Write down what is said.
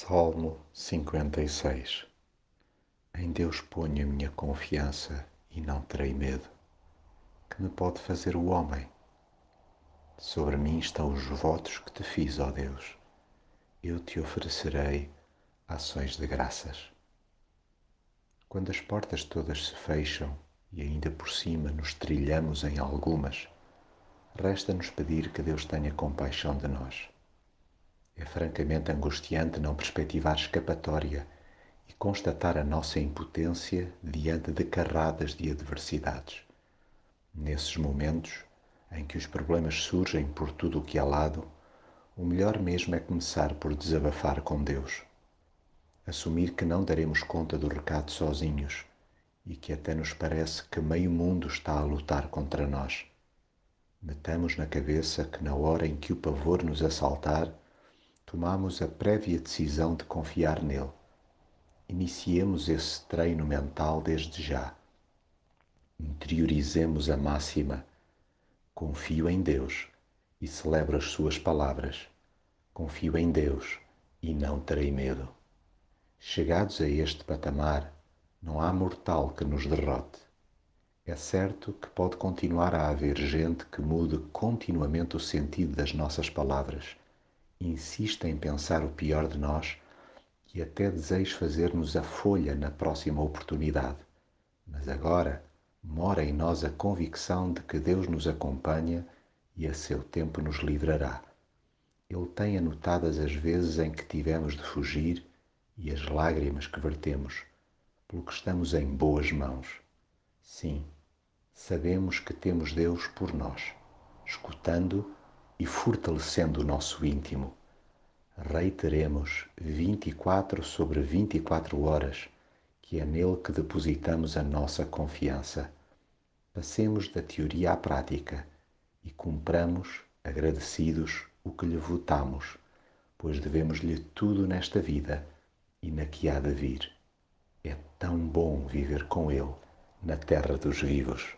Salmo 56 Em Deus ponho a minha confiança e não terei medo. Que me pode fazer o homem? Sobre mim estão os votos que te fiz, ó Deus. Eu te oferecerei ações de graças. Quando as portas todas se fecham e ainda por cima nos trilhamos em algumas, resta-nos pedir que Deus tenha compaixão de nós é francamente angustiante não perspectivar escapatória e constatar a nossa impotência diante de carradas de adversidades. Nesses momentos em que os problemas surgem por tudo o que é lado, o melhor mesmo é começar por desabafar com Deus. Assumir que não daremos conta do recado sozinhos e que até nos parece que meio mundo está a lutar contra nós. Metamos na cabeça que na hora em que o pavor nos assaltar, tomamos a prévia decisão de confiar nele. Iniciemos esse treino mental desde já. Interiorizemos a máxima: confio em Deus e celebro as suas palavras. Confio em Deus e não terei medo. Chegados a este patamar, não há mortal que nos derrote. É certo que pode continuar a haver gente que mude continuamente o sentido das nossas palavras insiste em pensar o pior de nós e até deseja fazer-nos a folha na próxima oportunidade. Mas agora mora em nós a convicção de que Deus nos acompanha e a seu tempo nos livrará. Ele tem anotadas as vezes em que tivemos de fugir e as lágrimas que vertemos, porque estamos em boas mãos. Sim, sabemos que temos Deus por nós, escutando e fortalecendo o nosso íntimo. Reiteremos 24 sobre 24 horas, que é nele que depositamos a nossa confiança. Passemos da teoria à prática e cumpramos, agradecidos, o que lhe votamos, pois devemos-lhe tudo nesta vida e na que há de vir. É tão bom viver com ele na terra dos vivos.